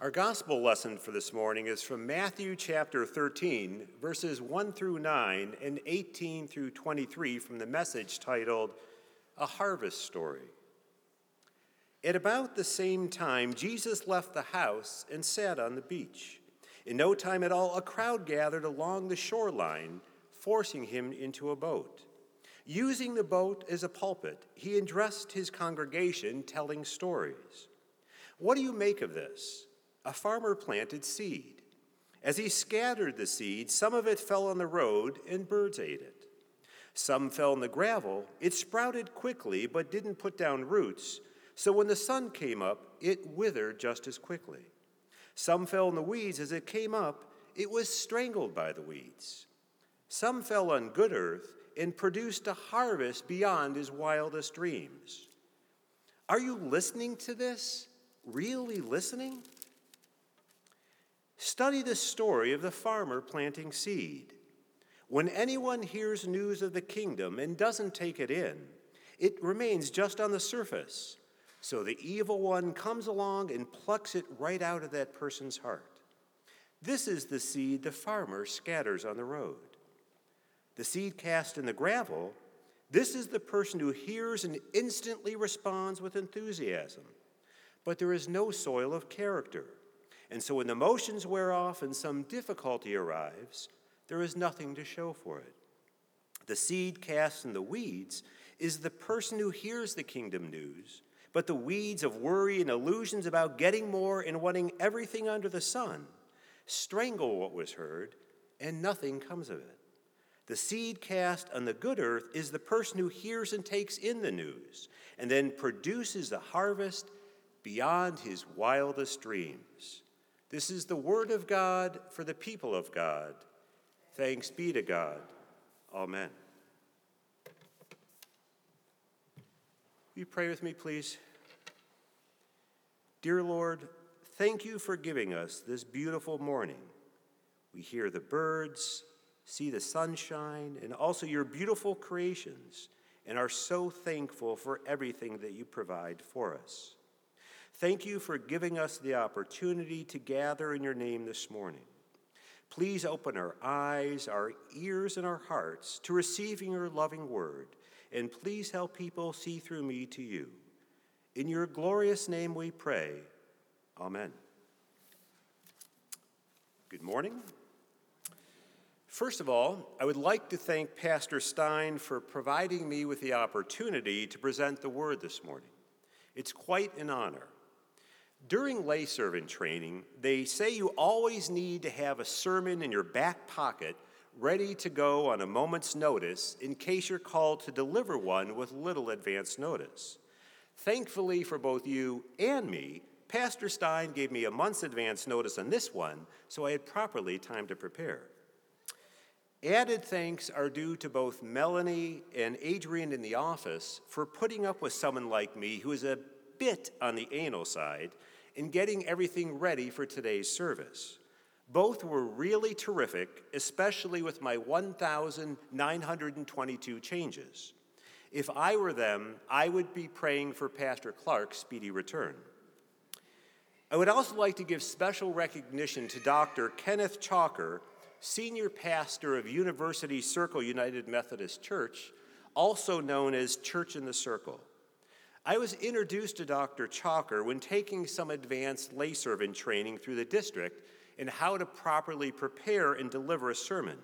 Our gospel lesson for this morning is from Matthew chapter 13, verses 1 through 9 and 18 through 23 from the message titled A Harvest Story. At about the same time, Jesus left the house and sat on the beach. In no time at all, a crowd gathered along the shoreline, forcing him into a boat. Using the boat as a pulpit, he addressed his congregation, telling stories. What do you make of this? A farmer planted seed. As he scattered the seed, some of it fell on the road and birds ate it. Some fell in the gravel. It sprouted quickly but didn't put down roots, so when the sun came up, it withered just as quickly. Some fell in the weeds. As it came up, it was strangled by the weeds. Some fell on good earth and produced a harvest beyond his wildest dreams. Are you listening to this? Really listening? Study the story of the farmer planting seed. When anyone hears news of the kingdom and doesn't take it in, it remains just on the surface. So the evil one comes along and plucks it right out of that person's heart. This is the seed the farmer scatters on the road. The seed cast in the gravel, this is the person who hears and instantly responds with enthusiasm. But there is no soil of character. And so when the motions wear off and some difficulty arrives, there is nothing to show for it. The seed cast in the weeds is the person who hears the kingdom news, but the weeds of worry and illusions about getting more and wanting everything under the sun strangle what was heard, and nothing comes of it. The seed cast on the good earth is the person who hears and takes in the news, and then produces the harvest beyond his wildest dreams. This is the word of God for the people of God. Thanks be to God. Amen. You pray with me, please? Dear Lord, thank you for giving us this beautiful morning. We hear the birds, see the sunshine, and also your beautiful creations, and are so thankful for everything that you provide for us. Thank you for giving us the opportunity to gather in your name this morning. Please open our eyes, our ears, and our hearts to receiving your loving word, and please help people see through me to you. In your glorious name we pray. Amen. Good morning. First of all, I would like to thank Pastor Stein for providing me with the opportunity to present the word this morning. It's quite an honor. During lay servant training, they say you always need to have a sermon in your back pocket ready to go on a moment's notice in case you're called to deliver one with little advance notice. Thankfully for both you and me, Pastor Stein gave me a month's advance notice on this one, so I had properly time to prepare. Added thanks are due to both Melanie and Adrian in the office for putting up with someone like me who is a bit on the anal side in getting everything ready for today's service. Both were really terrific, especially with my 1,922 changes. If I were them, I would be praying for Pastor Clark's speedy return. I would also like to give special recognition to Dr. Kenneth Chalker, senior pastor of University Circle United Methodist Church, also known as Church in the Circle. I was introduced to Dr. Chalker when taking some advanced lay servant training through the district in how to properly prepare and deliver a sermon.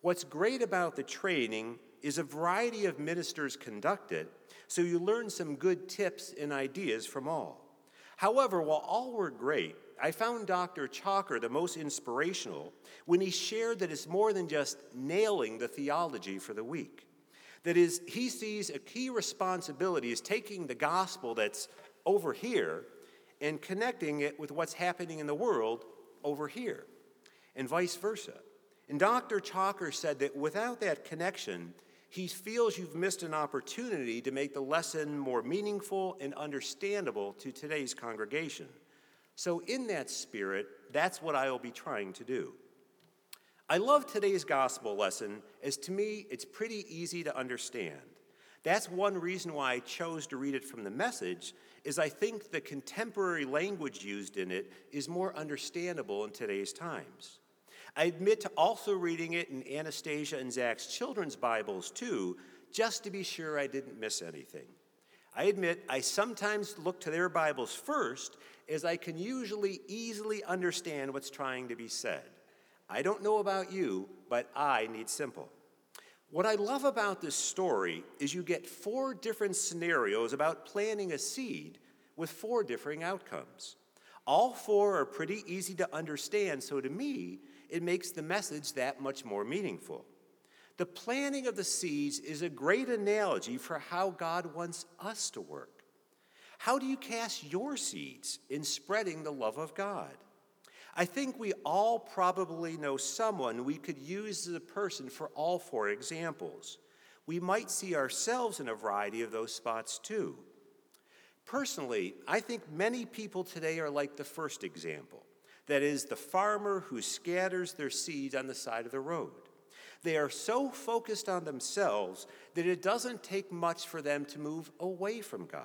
What's great about the training is a variety of ministers conduct it, so you learn some good tips and ideas from all. However, while all were great, I found Dr. Chalker the most inspirational when he shared that it's more than just nailing the theology for the week. That is, he sees a key responsibility is taking the gospel that's over here and connecting it with what's happening in the world over here, and vice versa. And Dr. Chalker said that without that connection, he feels you've missed an opportunity to make the lesson more meaningful and understandable to today's congregation. So, in that spirit, that's what I will be trying to do. I love today's gospel lesson as to me, it's pretty easy to understand. That's one reason why I chose to read it from the message is I think the contemporary language used in it is more understandable in today's times. I admit to also reading it in Anastasia and Zach's children's Bibles too, just to be sure I didn't miss anything. I admit I sometimes look to their Bibles first, as I can usually easily understand what's trying to be said. I don't know about you, but I need simple. What I love about this story is you get four different scenarios about planting a seed with four differing outcomes. All four are pretty easy to understand, so to me, it makes the message that much more meaningful. The planting of the seeds is a great analogy for how God wants us to work. How do you cast your seeds in spreading the love of God? I think we all probably know someone we could use as a person for all four examples. We might see ourselves in a variety of those spots too. Personally, I think many people today are like the first example that is, the farmer who scatters their seeds on the side of the road. They are so focused on themselves that it doesn't take much for them to move away from God.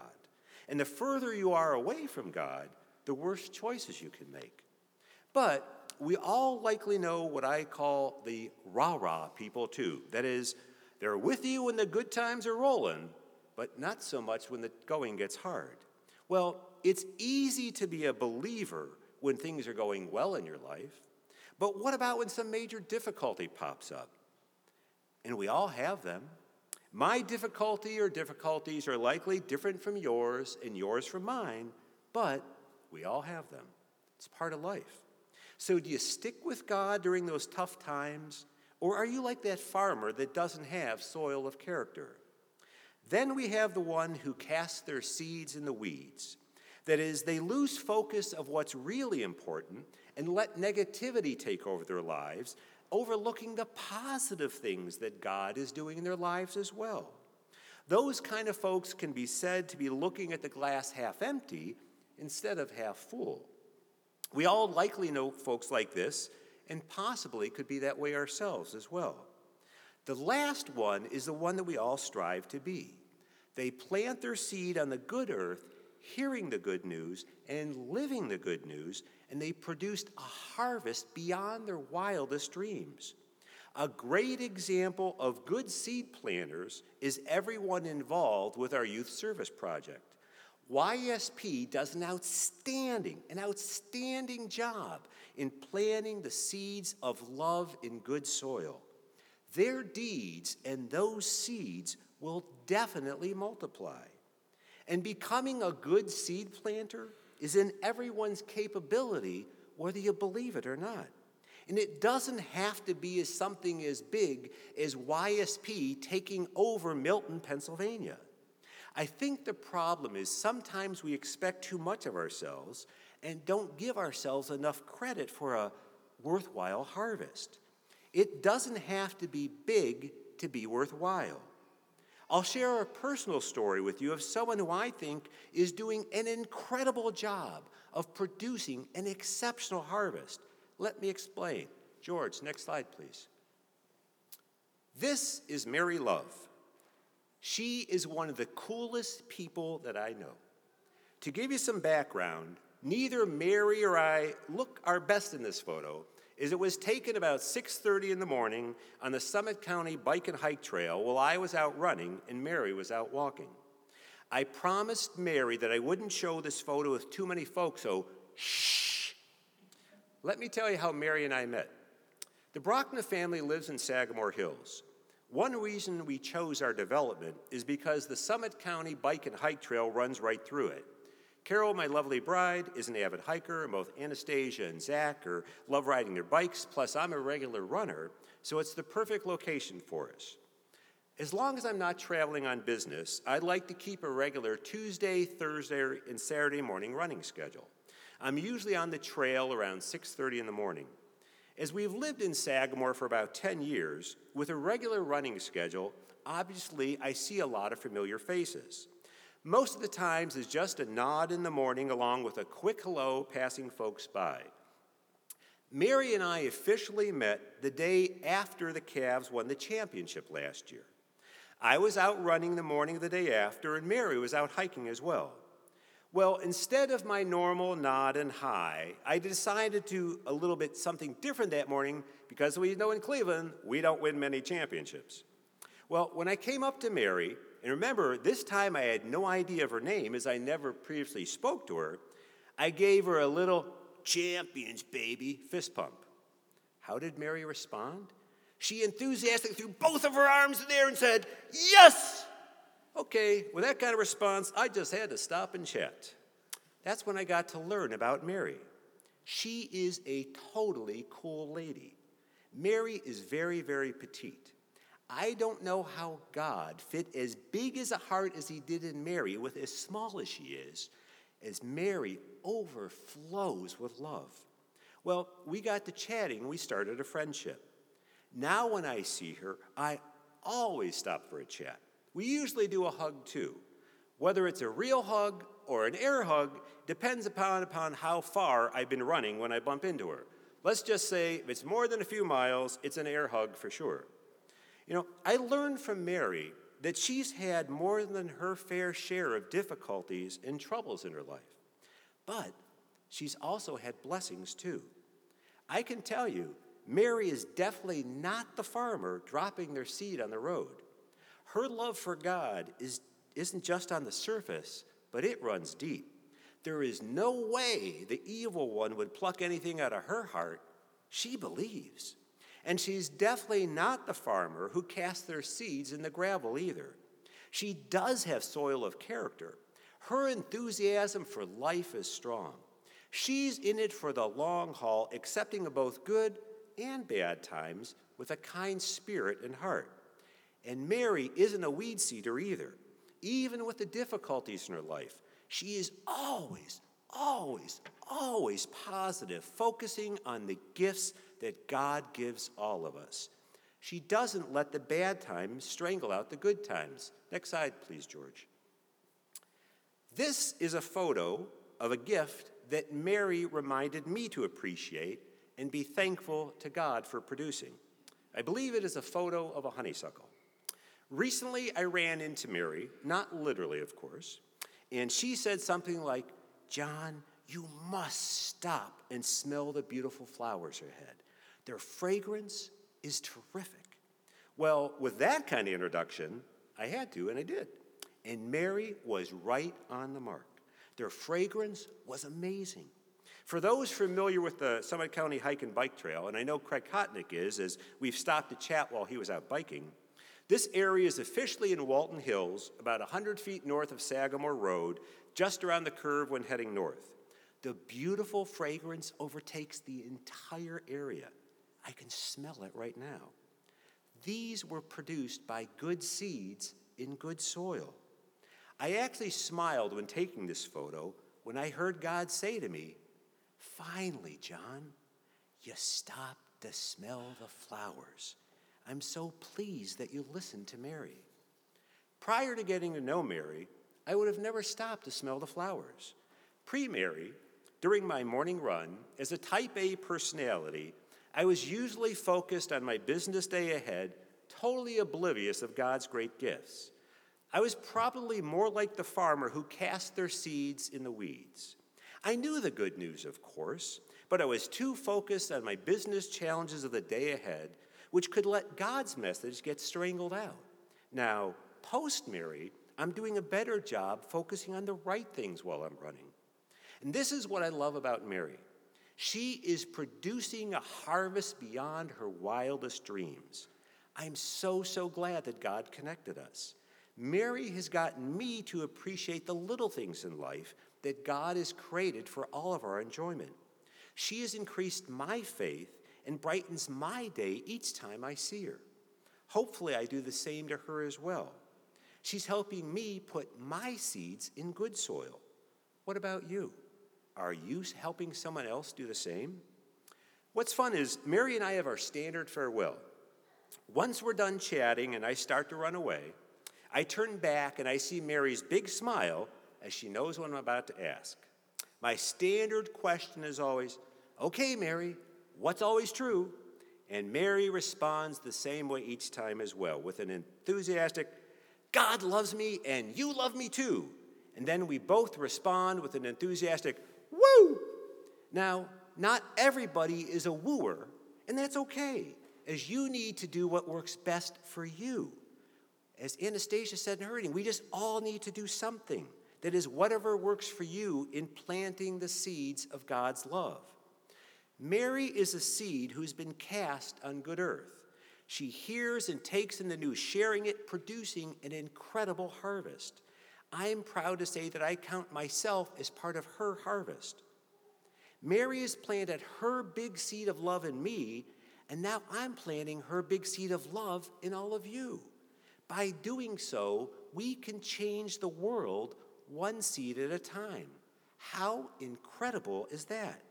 And the further you are away from God, the worse choices you can make. But we all likely know what I call the rah rah people, too. That is, they're with you when the good times are rolling, but not so much when the going gets hard. Well, it's easy to be a believer when things are going well in your life, but what about when some major difficulty pops up? And we all have them. My difficulty or difficulties are likely different from yours and yours from mine, but we all have them. It's part of life. So, do you stick with God during those tough times, or are you like that farmer that doesn't have soil of character? Then we have the one who casts their seeds in the weeds. That is, they lose focus of what's really important and let negativity take over their lives, overlooking the positive things that God is doing in their lives as well. Those kind of folks can be said to be looking at the glass half empty instead of half full. We all likely know folks like this and possibly could be that way ourselves as well. The last one is the one that we all strive to be. They plant their seed on the good earth, hearing the good news and living the good news, and they produced a harvest beyond their wildest dreams. A great example of good seed planters is everyone involved with our youth service project. YSP does an outstanding, an outstanding job in planting the seeds of love in good soil. Their deeds and those seeds will definitely multiply. And becoming a good seed planter is in everyone's capability, whether you believe it or not. And it doesn't have to be as something as big as YSP taking over Milton, Pennsylvania. I think the problem is sometimes we expect too much of ourselves and don't give ourselves enough credit for a worthwhile harvest. It doesn't have to be big to be worthwhile. I'll share a personal story with you of someone who I think is doing an incredible job of producing an exceptional harvest. Let me explain. George, next slide, please. This is Mary Love. She is one of the coolest people that I know. To give you some background, neither Mary or I look our best in this photo, as it was taken about 6:30 in the morning on the Summit County Bike and Hike Trail while I was out running and Mary was out walking. I promised Mary that I wouldn't show this photo with too many folks, so shh. Let me tell you how Mary and I met. The Brachna family lives in Sagamore Hills. One reason we chose our development is because the Summit County Bike and Hike Trail runs right through it. Carol, my lovely bride, is an avid hiker, and both Anastasia and Zach are, love riding their bikes, plus I'm a regular runner, so it's the perfect location for us. As long as I'm not traveling on business, I'd like to keep a regular Tuesday, Thursday, and Saturday morning running schedule. I'm usually on the trail around 6:30 in the morning. As we've lived in Sagamore for about 10 years, with a regular running schedule, obviously I see a lot of familiar faces. Most of the times is just a nod in the morning along with a quick hello passing folks by. Mary and I officially met the day after the Cavs won the championship last year. I was out running the morning of the day after, and Mary was out hiking as well. Well, instead of my normal nod and hi, I decided to a little bit something different that morning because we know in Cleveland we don't win many championships. Well, when I came up to Mary, and remember, this time I had no idea of her name as I never previously spoke to her, I gave her a little champions, baby fist pump. How did Mary respond? She enthusiastically threw both of her arms in the air and said, Yes! Okay, with that kind of response, I just had to stop and chat. That's when I got to learn about Mary. She is a totally cool lady. Mary is very, very petite. I don't know how God fit as big as a heart as he did in Mary with as small as she is, as Mary overflows with love. Well, we got to chatting we started a friendship. Now, when I see her, I always stop for a chat. We usually do a hug too. Whether it's a real hug or an air hug depends upon, upon how far I've been running when I bump into her. Let's just say if it's more than a few miles, it's an air hug for sure. You know, I learned from Mary that she's had more than her fair share of difficulties and troubles in her life. But she's also had blessings too. I can tell you, Mary is definitely not the farmer dropping their seed on the road. Her love for God is, isn't just on the surface, but it runs deep. There is no way the evil one would pluck anything out of her heart. She believes. And she's definitely not the farmer who casts their seeds in the gravel either. She does have soil of character. Her enthusiasm for life is strong. She's in it for the long haul, accepting both good and bad times with a kind spirit and heart. And Mary isn't a weed seeder either. Even with the difficulties in her life, she is always, always, always positive, focusing on the gifts that God gives all of us. She doesn't let the bad times strangle out the good times. Next slide, please, George. This is a photo of a gift that Mary reminded me to appreciate and be thankful to God for producing. I believe it is a photo of a honeysuckle. Recently, I ran into Mary, not literally, of course, and she said something like, John, you must stop and smell the beautiful flowers ahead. Their fragrance is terrific. Well, with that kind of introduction, I had to, and I did. And Mary was right on the mark. Their fragrance was amazing. For those familiar with the Summit County Hike and Bike Trail, and I know Craig Kotnick is, as we've stopped to chat while he was out biking, this area is officially in Walton Hills, about 100 feet north of Sagamore Road, just around the curve when heading north. The beautiful fragrance overtakes the entire area. I can smell it right now. These were produced by good seeds in good soil. I actually smiled when taking this photo when I heard God say to me, Finally, John, you stopped to smell the flowers. I'm so pleased that you listened to Mary. Prior to getting to know Mary, I would have never stopped to smell the flowers. Pre Mary, during my morning run, as a type A personality, I was usually focused on my business day ahead, totally oblivious of God's great gifts. I was probably more like the farmer who cast their seeds in the weeds. I knew the good news, of course, but I was too focused on my business challenges of the day ahead, which could let God's message get strangled out. Now, post Mary, I'm doing a better job focusing on the right things while I'm running. And this is what I love about Mary. She is producing a harvest beyond her wildest dreams. I'm so, so glad that God connected us. Mary has gotten me to appreciate the little things in life that God has created for all of our enjoyment. She has increased my faith and brightens my day each time I see her. Hopefully, I do the same to her as well. She's helping me put my seeds in good soil. What about you? Are you helping someone else do the same? What's fun is Mary and I have our standard farewell. Once we're done chatting and I start to run away, I turn back and I see Mary's big smile as she knows what I'm about to ask. My standard question is always, Okay, Mary, what's always true? And Mary responds the same way each time as well, with an enthusiastic, God loves me and you love me too. And then we both respond with an enthusiastic, woo! Now, not everybody is a wooer, and that's okay, as you need to do what works best for you. As Anastasia said in her reading, we just all need to do something that is whatever works for you in planting the seeds of God's love. Mary is a seed who's been cast on good earth. She hears and takes in the news, sharing it, producing an incredible harvest. I am proud to say that I count myself as part of her harvest. Mary has planted her big seed of love in me, and now I'm planting her big seed of love in all of you. By doing so, we can change the world one seed at a time. How incredible is that?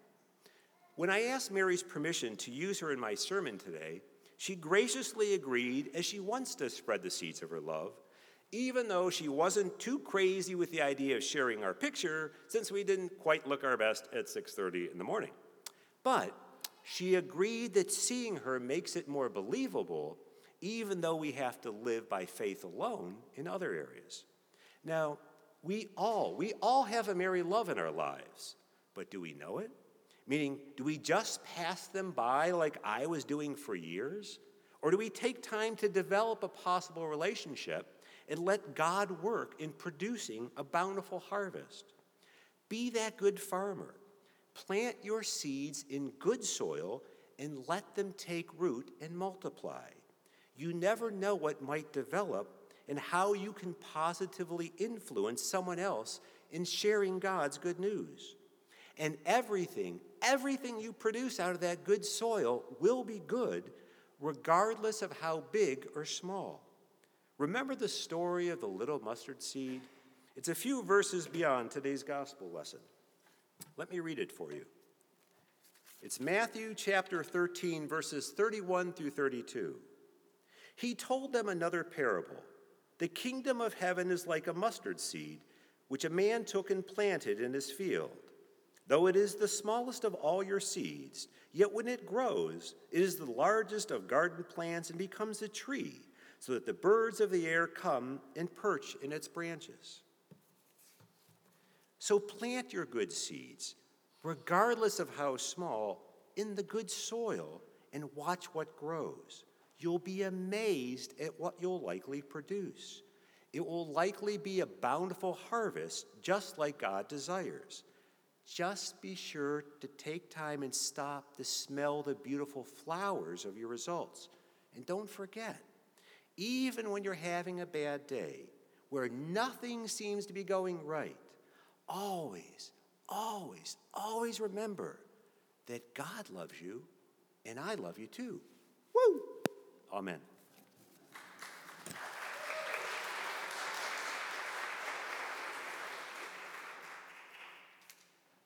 When I asked Mary's permission to use her in my sermon today, she graciously agreed as she wants to spread the seeds of her love, even though she wasn't too crazy with the idea of sharing our picture since we didn't quite look our best at 6:30 in the morning. But she agreed that seeing her makes it more believable even though we have to live by faith alone in other areas. Now, we all, we all have a Mary love in our lives, but do we know it? Meaning, do we just pass them by like I was doing for years? Or do we take time to develop a possible relationship and let God work in producing a bountiful harvest? Be that good farmer. Plant your seeds in good soil and let them take root and multiply. You never know what might develop and how you can positively influence someone else in sharing God's good news. And everything, everything you produce out of that good soil will be good, regardless of how big or small. Remember the story of the little mustard seed? It's a few verses beyond today's gospel lesson. Let me read it for you. It's Matthew chapter 13, verses 31 through 32. He told them another parable. The kingdom of heaven is like a mustard seed, which a man took and planted in his field. Though it is the smallest of all your seeds, yet when it grows, it is the largest of garden plants and becomes a tree, so that the birds of the air come and perch in its branches. So plant your good seeds, regardless of how small, in the good soil and watch what grows you'll be amazed at what you'll likely produce. It will likely be a bountiful harvest, just like God desires. Just be sure to take time and stop to smell the beautiful flowers of your results. And don't forget, even when you're having a bad day, where nothing seems to be going right, always, always, always remember that God loves you and I love you too. Woo! Amen.